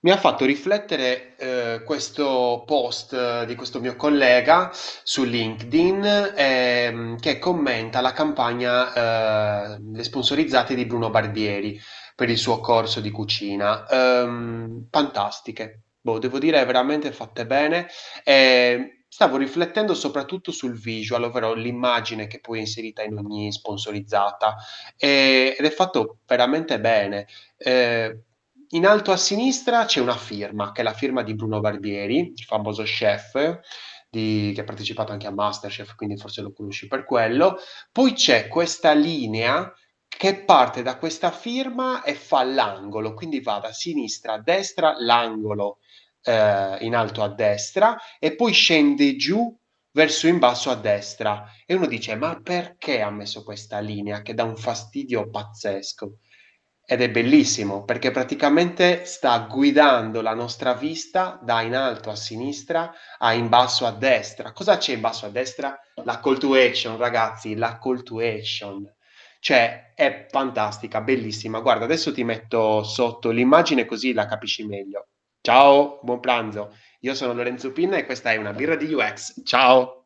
Mi ha fatto riflettere eh, questo post eh, di questo mio collega su LinkedIn ehm, che commenta la campagna eh, Le sponsorizzate di Bruno Barbieri per il suo corso di cucina. Ehm, fantastiche, boh, devo dire veramente fatte bene. E stavo riflettendo soprattutto sul visual, ovvero l'immagine che poi è inserita in ogni sponsorizzata e- ed è fatto veramente bene. Eh, in alto a sinistra c'è una firma, che è la firma di Bruno Barbieri, il famoso chef di- che ha partecipato anche a MasterChef, quindi forse lo conosci per quello. Poi c'è questa linea che parte da questa firma e fa l'angolo, quindi va da sinistra a destra, l'angolo eh, in alto a destra, e poi scende giù verso in basso a destra. E uno dice: Ma perché ha messo questa linea che dà un fastidio pazzesco? Ed è bellissimo perché praticamente sta guidando la nostra vista da in alto a sinistra a in basso a destra. Cosa c'è in basso a destra? La call to action, ragazzi, la call to action. Cioè, è fantastica, bellissima. Guarda, adesso ti metto sotto l'immagine così la capisci meglio. Ciao, buon pranzo. Io sono Lorenzo Pinna e questa è una birra di UX. Ciao.